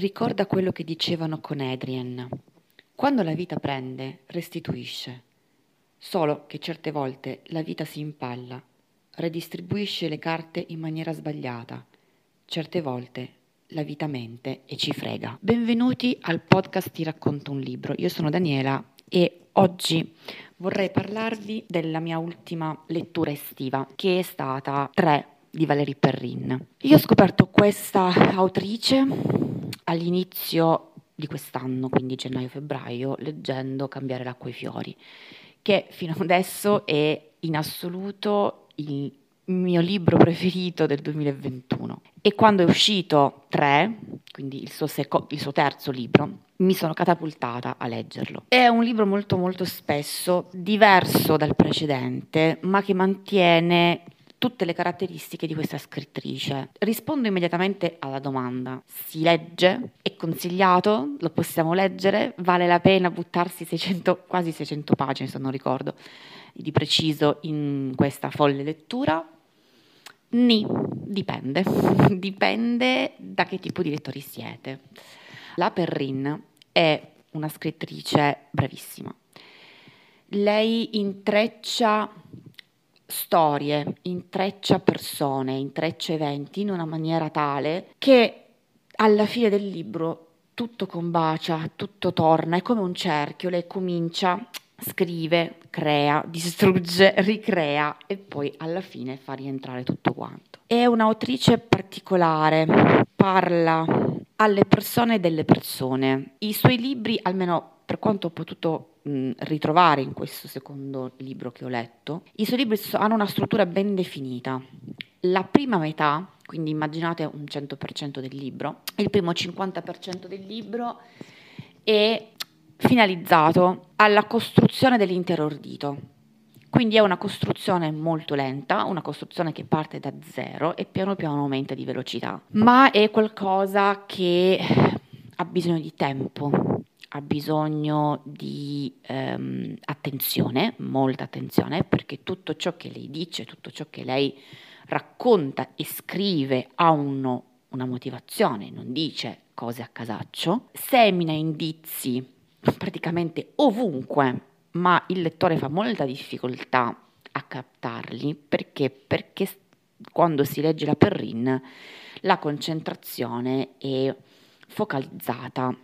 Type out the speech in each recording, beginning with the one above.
ricorda quello che dicevano con Adrian. Quando la vita prende, restituisce. Solo che certe volte la vita si impalla, redistribuisce le carte in maniera sbagliata. Certe volte la vita mente e ci frega. Benvenuti al podcast Ti racconto un libro. Io sono Daniela e oggi vorrei parlarvi della mia ultima lettura estiva, che è stata 3 di Valerie Perrin. Io ho scoperto questa autrice all'inizio di quest'anno, quindi gennaio-febbraio, leggendo Cambiare l'acqua e i fiori, che fino adesso è in assoluto il mio libro preferito del 2021. E quando è uscito 3, quindi il suo, seco- il suo terzo libro, mi sono catapultata a leggerlo. È un libro molto molto spesso diverso dal precedente, ma che mantiene tutte le caratteristiche di questa scrittrice. Rispondo immediatamente alla domanda. Si legge? È consigliato? Lo possiamo leggere? Vale la pena buttarsi 600, quasi 600 pagine, se non ricordo, di preciso in questa folle lettura? Ni, dipende. dipende da che tipo di lettori siete. La Perrin è una scrittrice bravissima. Lei intreccia storie, intreccia persone, intreccia eventi in una maniera tale che alla fine del libro tutto combacia, tutto torna, è come un cerchio, lei comincia, scrive, crea, distrugge, ricrea e poi alla fine fa rientrare tutto quanto. È un'autrice particolare, parla alle persone delle persone. I suoi libri, almeno per quanto ho potuto ritrovare in questo secondo libro che ho letto, i suoi libri hanno una struttura ben definita. La prima metà, quindi immaginate un 100% del libro, il primo 50% del libro è finalizzato alla costruzione dell'intero ordito. Quindi è una costruzione molto lenta, una costruzione che parte da zero e piano piano aumenta di velocità, ma è qualcosa che ha bisogno di tempo, ha bisogno di ehm, attenzione, molta attenzione, perché tutto ciò che lei dice, tutto ciò che lei racconta e scrive ha uno, una motivazione, non dice cose a casaccio, semina indizi praticamente ovunque, ma il lettore fa molta difficoltà a captarli. Perché, perché quando si legge la Perrin la concentrazione è focalizzata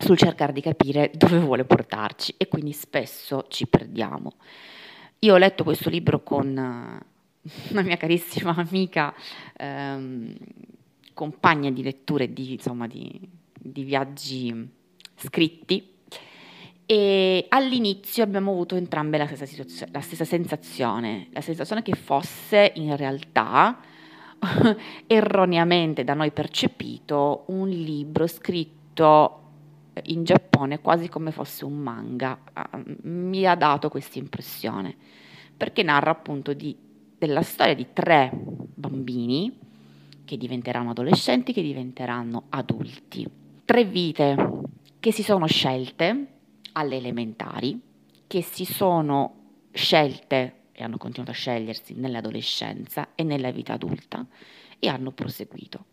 sul cercare di capire dove vuole portarci e quindi spesso ci perdiamo. Io ho letto questo libro con eh, una mia carissima amica, ehm, compagna di letture di, insomma, di, di viaggi scritti e all'inizio abbiamo avuto entrambe la stessa, situazio- la stessa sensazione, la sensazione che fosse in realtà erroneamente da noi percepito un libro scritto in Giappone quasi come fosse un manga. Ah, mi ha dato questa impressione, perché narra appunto di, della storia di tre bambini che diventeranno adolescenti, che diventeranno adulti. Tre vite che si sono scelte alle elementari, che si sono scelte e hanno continuato a scegliersi nell'adolescenza e nella vita adulta e hanno proseguito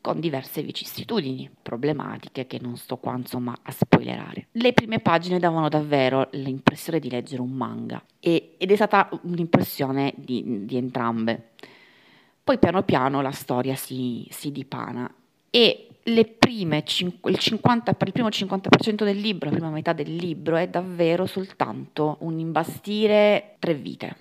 con diverse vicissitudini, problematiche che non sto qua insomma a spoilerare. Le prime pagine davano davvero l'impressione di leggere un manga e, ed è stata un'impressione di, di, entrambe. Poi piano piano la storia si, si dipana e prime, il, 50, il primo 50% del libro, la prima metà del libro è davvero soltanto un imbastire tre vite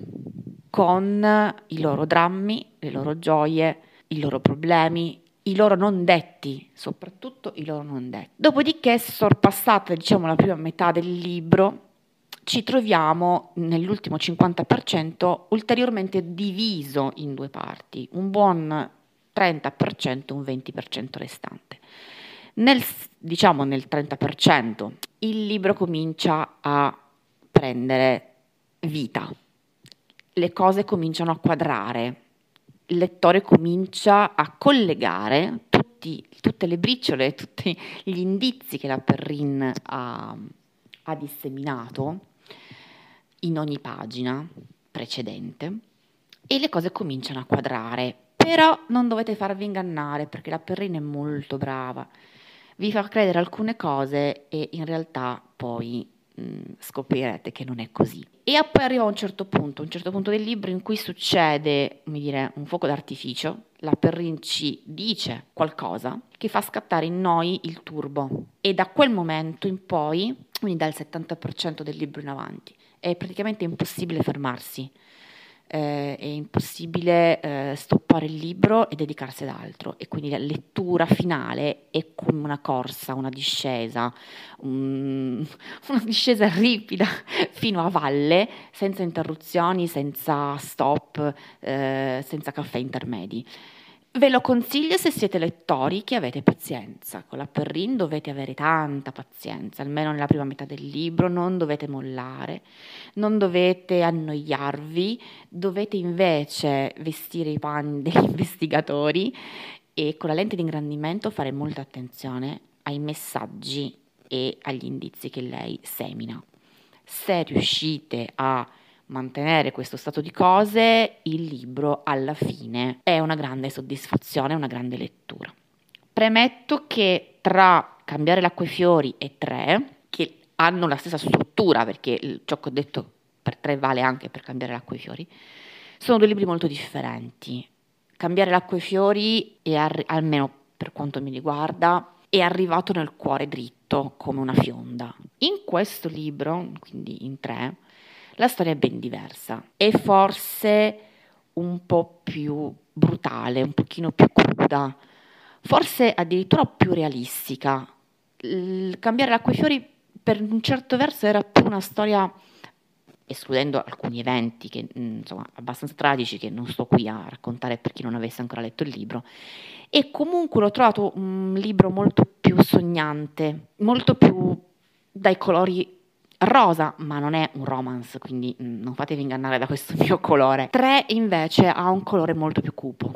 con i loro drammi, le loro gioie, i loro problemi, i loro non detti, soprattutto i loro non detti. Dopodiché, sorpassata diciamo la prima metà del libro, ci troviamo nell'ultimo 50% ulteriormente diviso in due parti, un buon 30%, un 20% restante. Nel, diciamo nel 30% il libro comincia a prendere vita, le cose cominciano a quadrare, il lettore comincia a collegare tutti, tutte le briciole, tutti gli indizi che la Perrin ha, ha disseminato in ogni pagina precedente e le cose cominciano a quadrare. Però non dovete farvi ingannare perché la Perrine è molto brava. Vi fa credere alcune cose e in realtà poi scoprirete che non è così. E poi arriva un certo punto, un certo punto del libro in cui succede, come dire, un fuoco d'artificio. La Perrin ci dice qualcosa che fa scattare in noi il turbo. E da quel momento in poi, quindi dal 70% del libro in avanti, è praticamente impossibile fermarsi eh, è impossibile eh, stoppare il libro e dedicarsi ad altro e quindi la lettura finale è come una corsa, una discesa, un, una discesa ripida fino a valle, senza interruzioni, senza stop, eh, senza caffè intermedi. Ve lo consiglio se siete lettori che avete pazienza. Con la Perrin dovete avere tanta pazienza, almeno nella prima metà del libro, non dovete mollare, non dovete annoiarvi, dovete invece vestire i panni degli investigatori e con la lente di ingrandimento fare molta attenzione ai messaggi e agli indizi che lei semina. Se riuscite a mantenere questo stato di cose, il libro alla fine è una grande soddisfazione, una grande lettura. Premetto che tra Cambiare l'acqua e i fiori e Tre, che hanno la stessa struttura, perché ciò che ho detto per Tre vale anche per Cambiare l'acqua e i fiori, sono due libri molto differenti. Cambiare l'acqua e i fiori, è arri- almeno per quanto mi riguarda, è arrivato nel cuore dritto come una fionda. In questo libro, quindi in tre, la storia è ben diversa e forse un po' più brutale, un pochino più cruda, forse addirittura più realistica. Il cambiare l'acqua e i fiori per un certo verso era più una storia escludendo alcuni eventi che, mm, insomma, abbastanza tragici che non sto qui a raccontare per chi non avesse ancora letto il libro, e comunque l'ho trovato un libro molto più sognante, molto più dai colori rosa, ma non è un romance, quindi mm, non fatevi ingannare da questo mio colore. 3 invece ha un colore molto più cupo,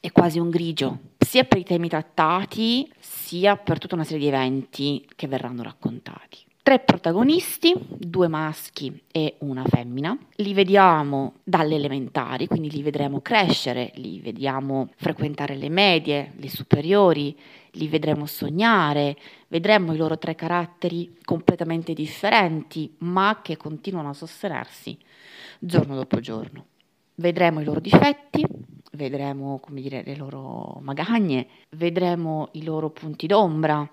è quasi un grigio, sia per i temi trattati, sia per tutta una serie di eventi che verranno raccontati. Tre protagonisti, due maschi e una femmina. Li vediamo dalle elementari, quindi li vedremo crescere, li vediamo frequentare le medie, le superiori, li vedremo sognare, vedremo i loro tre caratteri completamente differenti, ma che continuano a sostenersi giorno dopo giorno. Vedremo i loro difetti, vedremo dire, le loro magagne, vedremo i loro punti d'ombra,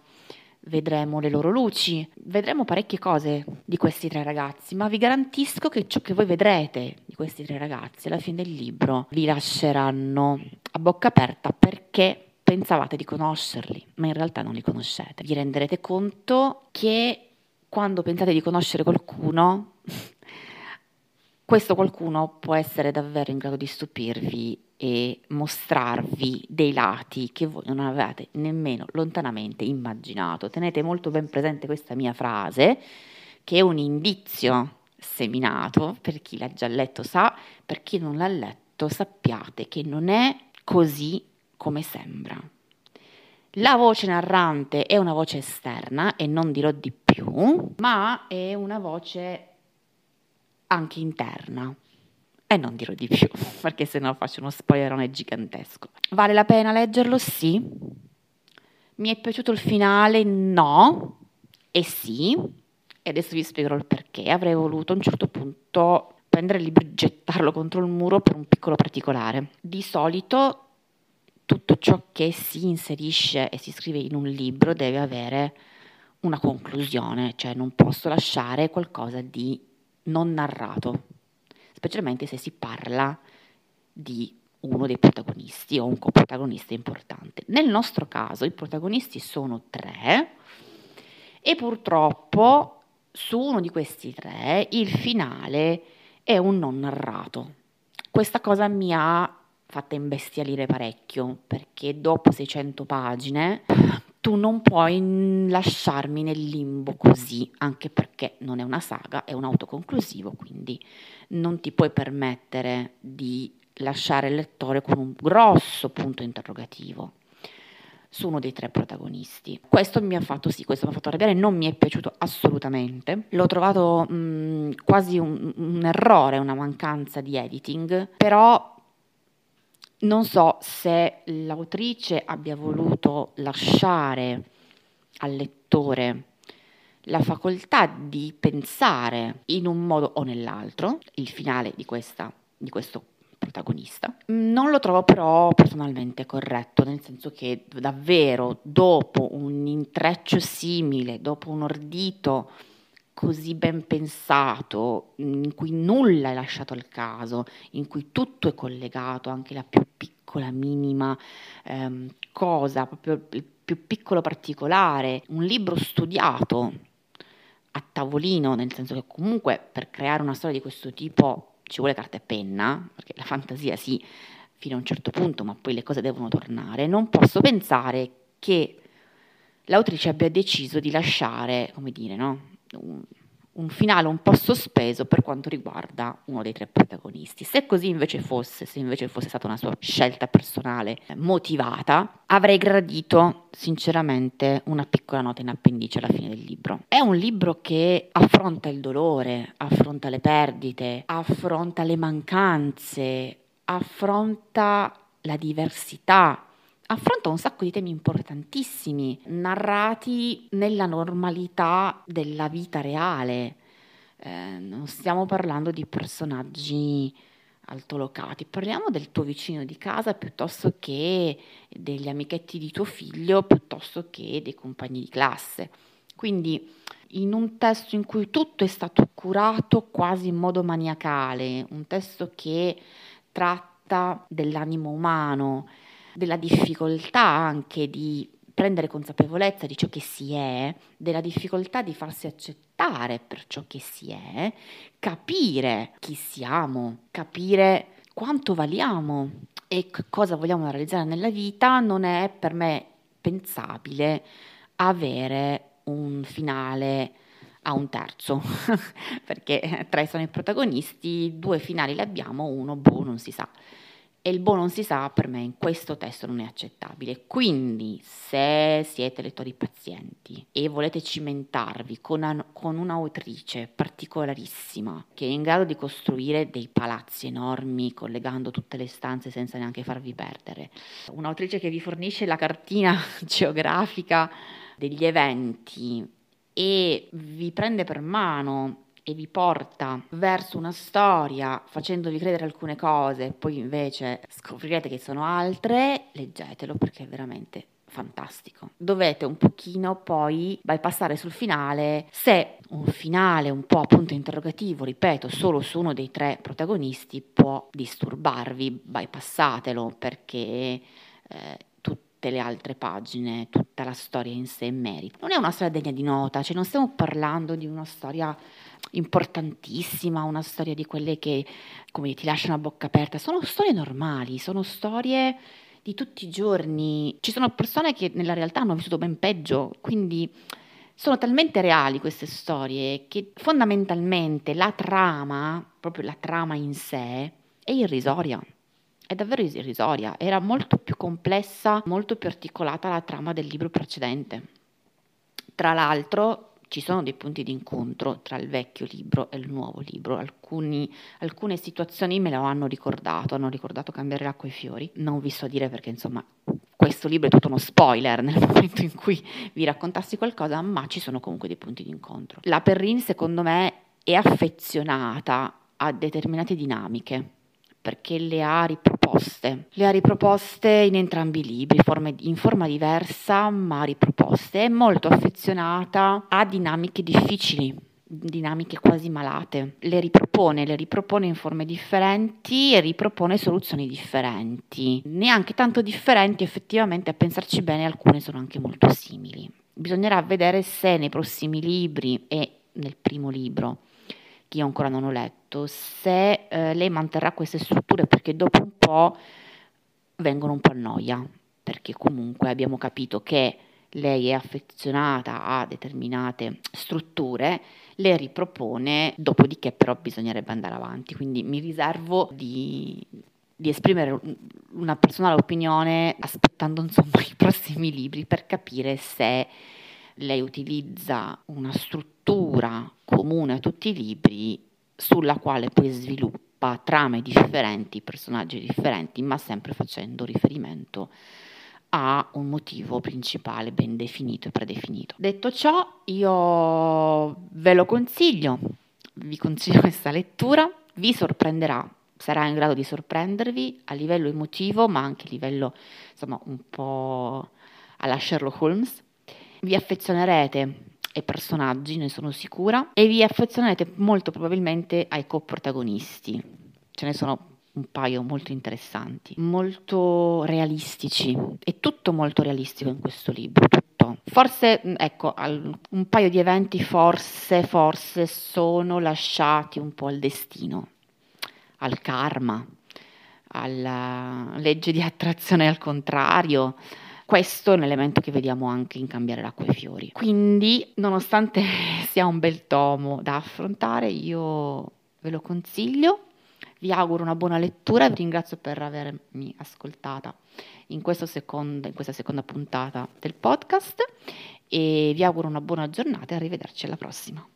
vedremo le loro luci, vedremo parecchie cose di questi tre ragazzi, ma vi garantisco che ciò che voi vedrete di questi tre ragazzi alla fine del libro vi lasceranno a bocca aperta perché pensavate di conoscerli, ma in realtà non li conoscete. Vi renderete conto che quando pensate di conoscere qualcuno, questo qualcuno può essere davvero in grado di stupirvi e mostrarvi dei lati che voi non avevate nemmeno lontanamente immaginato. Tenete molto ben presente questa mia frase, che è un indizio seminato, per chi l'ha già letto sa, per chi non l'ha letto sappiate che non è così come sembra. La voce narrante è una voce esterna e non dirò di più, ma è una voce anche interna. E non dirò di più, perché se no faccio uno spoilerone gigantesco. Vale la pena leggerlo? Sì. Mi è piaciuto il finale? No. E sì. E adesso vi spiegherò il perché. Avrei voluto a un certo punto prendere il libro e gettarlo contro il muro per un piccolo particolare. Di solito tutto ciò che si inserisce e si scrive in un libro deve avere una conclusione, cioè non posso lasciare qualcosa di non narrato, specialmente se si parla di uno dei protagonisti o un coprotagonista importante. Nel nostro caso i protagonisti sono tre e purtroppo su uno di questi tre il finale è un non narrato. Questa cosa mi ha fatta imbestialire parecchio perché dopo 600 pagine tu non puoi lasciarmi nel limbo così, anche perché non è una saga, è un autoconclusivo, quindi non ti puoi permettere di lasciare il lettore con un grosso punto interrogativo su uno dei tre protagonisti. Questo mi ha fatto sì, questo mi ha fatto arrabbiare, non mi è piaciuto assolutamente. L'ho trovato mh, quasi un, un errore, una mancanza di editing, però Non so se l'autrice abbia voluto lasciare al lettore la facoltà di pensare in un modo o nell'altro il finale di, questa, di questo protagonista. Non lo trovo però personalmente corretto, nel senso che davvero dopo un intreccio simile, dopo un ordito così ben pensato, in cui nulla è lasciato al caso, in cui tutto è collegato, anche la più piccola, minima ehm, cosa, proprio il più piccolo particolare, un libro studiato a tavolino, nel senso che comunque per creare una storia di questo tipo ci vuole carta e penna, perché la fantasia sì, fino a un certo punto, ma poi le cose devono tornare, non posso pensare che l'autrice abbia deciso di lasciare, come dire, no? Un, un finale un po' sospeso per quanto riguarda uno dei tre protagonisti. Se così invece fosse, se invece fosse stata una sua scelta personale motivata, avrei gradito sinceramente una piccola nota in appendice alla fine del libro. È un libro che affronta il dolore, affronta le perdite, affronta le mancanze, affronta la diversità, affronta un sacco di temi importantissimi, narrati nella normalità della vita reale. Eh, non stiamo parlando di personaggi altolocati, parliamo del tuo vicino di casa piuttosto che degli amichetti di tuo figlio, piuttosto che dei compagni di classe. Quindi in un testo in cui tutto è stato curato quasi in modo maniacale, un testo che tratta dell'animo umano, della difficoltà anche di prendere consapevolezza di ciò che si è, della difficoltà di farsi accettare per ciò che si è, capire chi siamo, capire quanto valiamo e cosa vogliamo realizzare nella vita, non è per me pensabile avere un finale a un terzo, perché tre sono i protagonisti, due finali li abbiamo, uno boh, non si sa e il buon non si sa per me in questo testo non è accettabile. Quindi se siete lettori pazienti e volete cimentarvi con, an- con un'autrice particolarissima che è in grado di costruire dei palazzi enormi collegando tutte le stanze senza neanche farvi perdere, un'autrice che vi fornisce la cartina geografica degli eventi e vi prende per mano e vi porta verso una storia facendovi credere alcune cose, poi invece scoprirete che sono altre, leggetelo perché è veramente fantastico. Dovete un pochino poi bypassare sul finale, se un finale un po' appunto interrogativo, ripeto, solo su uno dei tre protagonisti può disturbarvi, bypassatelo perché eh, tutte le altre pagine, tutta la storia in sé merita. Non è una storia degna di nota, cioè non stiamo parlando di una storia importantissima, una storia di quelle che come ti lasciano a bocca aperta, sono storie normali, sono storie di tutti i giorni. Ci sono persone che nella realtà hanno vissuto ben peggio, quindi sono talmente reali queste storie che fondamentalmente la trama, proprio la trama in sé, è irrisoria. È davvero irrisoria, era molto più complessa, molto più articolata la trama del libro precedente. Tra l'altro, ci sono dei punti di incontro tra il vecchio libro e il nuovo libro. Alcuni, alcune situazioni me lo hanno ricordato, hanno ricordato cambiare l'acqua e i fiori. Non vi so dire perché, insomma, questo libro è tutto uno spoiler nel momento in cui vi raccontassi qualcosa, ma ci sono comunque dei punti di incontro. La Perrin, secondo me, è affezionata a determinate dinamiche perché le ha riproposte. Le ha riproposte in entrambi i libri, in forma diversa, ma riproposte. È molto affezionata a dinamiche difficili, dinamiche quasi malate. Le ripropone, le ripropone in forme differenti e ripropone soluzioni differenti. Neanche tanto differenti, effettivamente, a pensarci bene, alcune sono anche molto simili. Bisognerà vedere se nei prossimi libri e nel primo libro che io ancora non ho letto, se eh, lei manterrà queste strutture perché dopo un po' vengono un po' a noia, perché comunque abbiamo capito che lei è affezionata a determinate strutture, le ripropone, dopodiché però bisognerebbe andare avanti, quindi mi riservo di, di esprimere una personale opinione aspettando insomma i prossimi libri per capire se lei utilizza una struttura comune a tutti i libri sulla quale poi sviluppa sviluppa trame differenti, personaggi differenti, ma sempre facendo riferimento a un motivo principale ben definito e predefinito. Detto ciò, io ve lo consiglio, vi consiglio questa lettura, vi sorprenderà, sarà in grado di sorprendervi a livello emotivo, ma anche a livello insomma un po' alla Sherlock Holmes. Vi affezionerete ai personaggi, ne sono sicura, e vi affezionerete molto probabilmente ai coprotagonisti. Ce ne sono un paio molto interessanti, molto realistici. È tutto molto realistico in questo libro, tutto. Forse, ecco, un paio di eventi forse, forse sono lasciati un po' al destino, al karma, alla legge di attrazione al contrario. Questo è un elemento che vediamo anche in Cambiare l'acqua e i fiori. Quindi, nonostante sia un bel tomo da affrontare, io ve lo consiglio vi auguro una buona lettura e vi ringrazio per avermi ascoltata in, secondo, in questa seconda puntata del podcast e vi auguro una buona giornata e arrivederci alla prossima.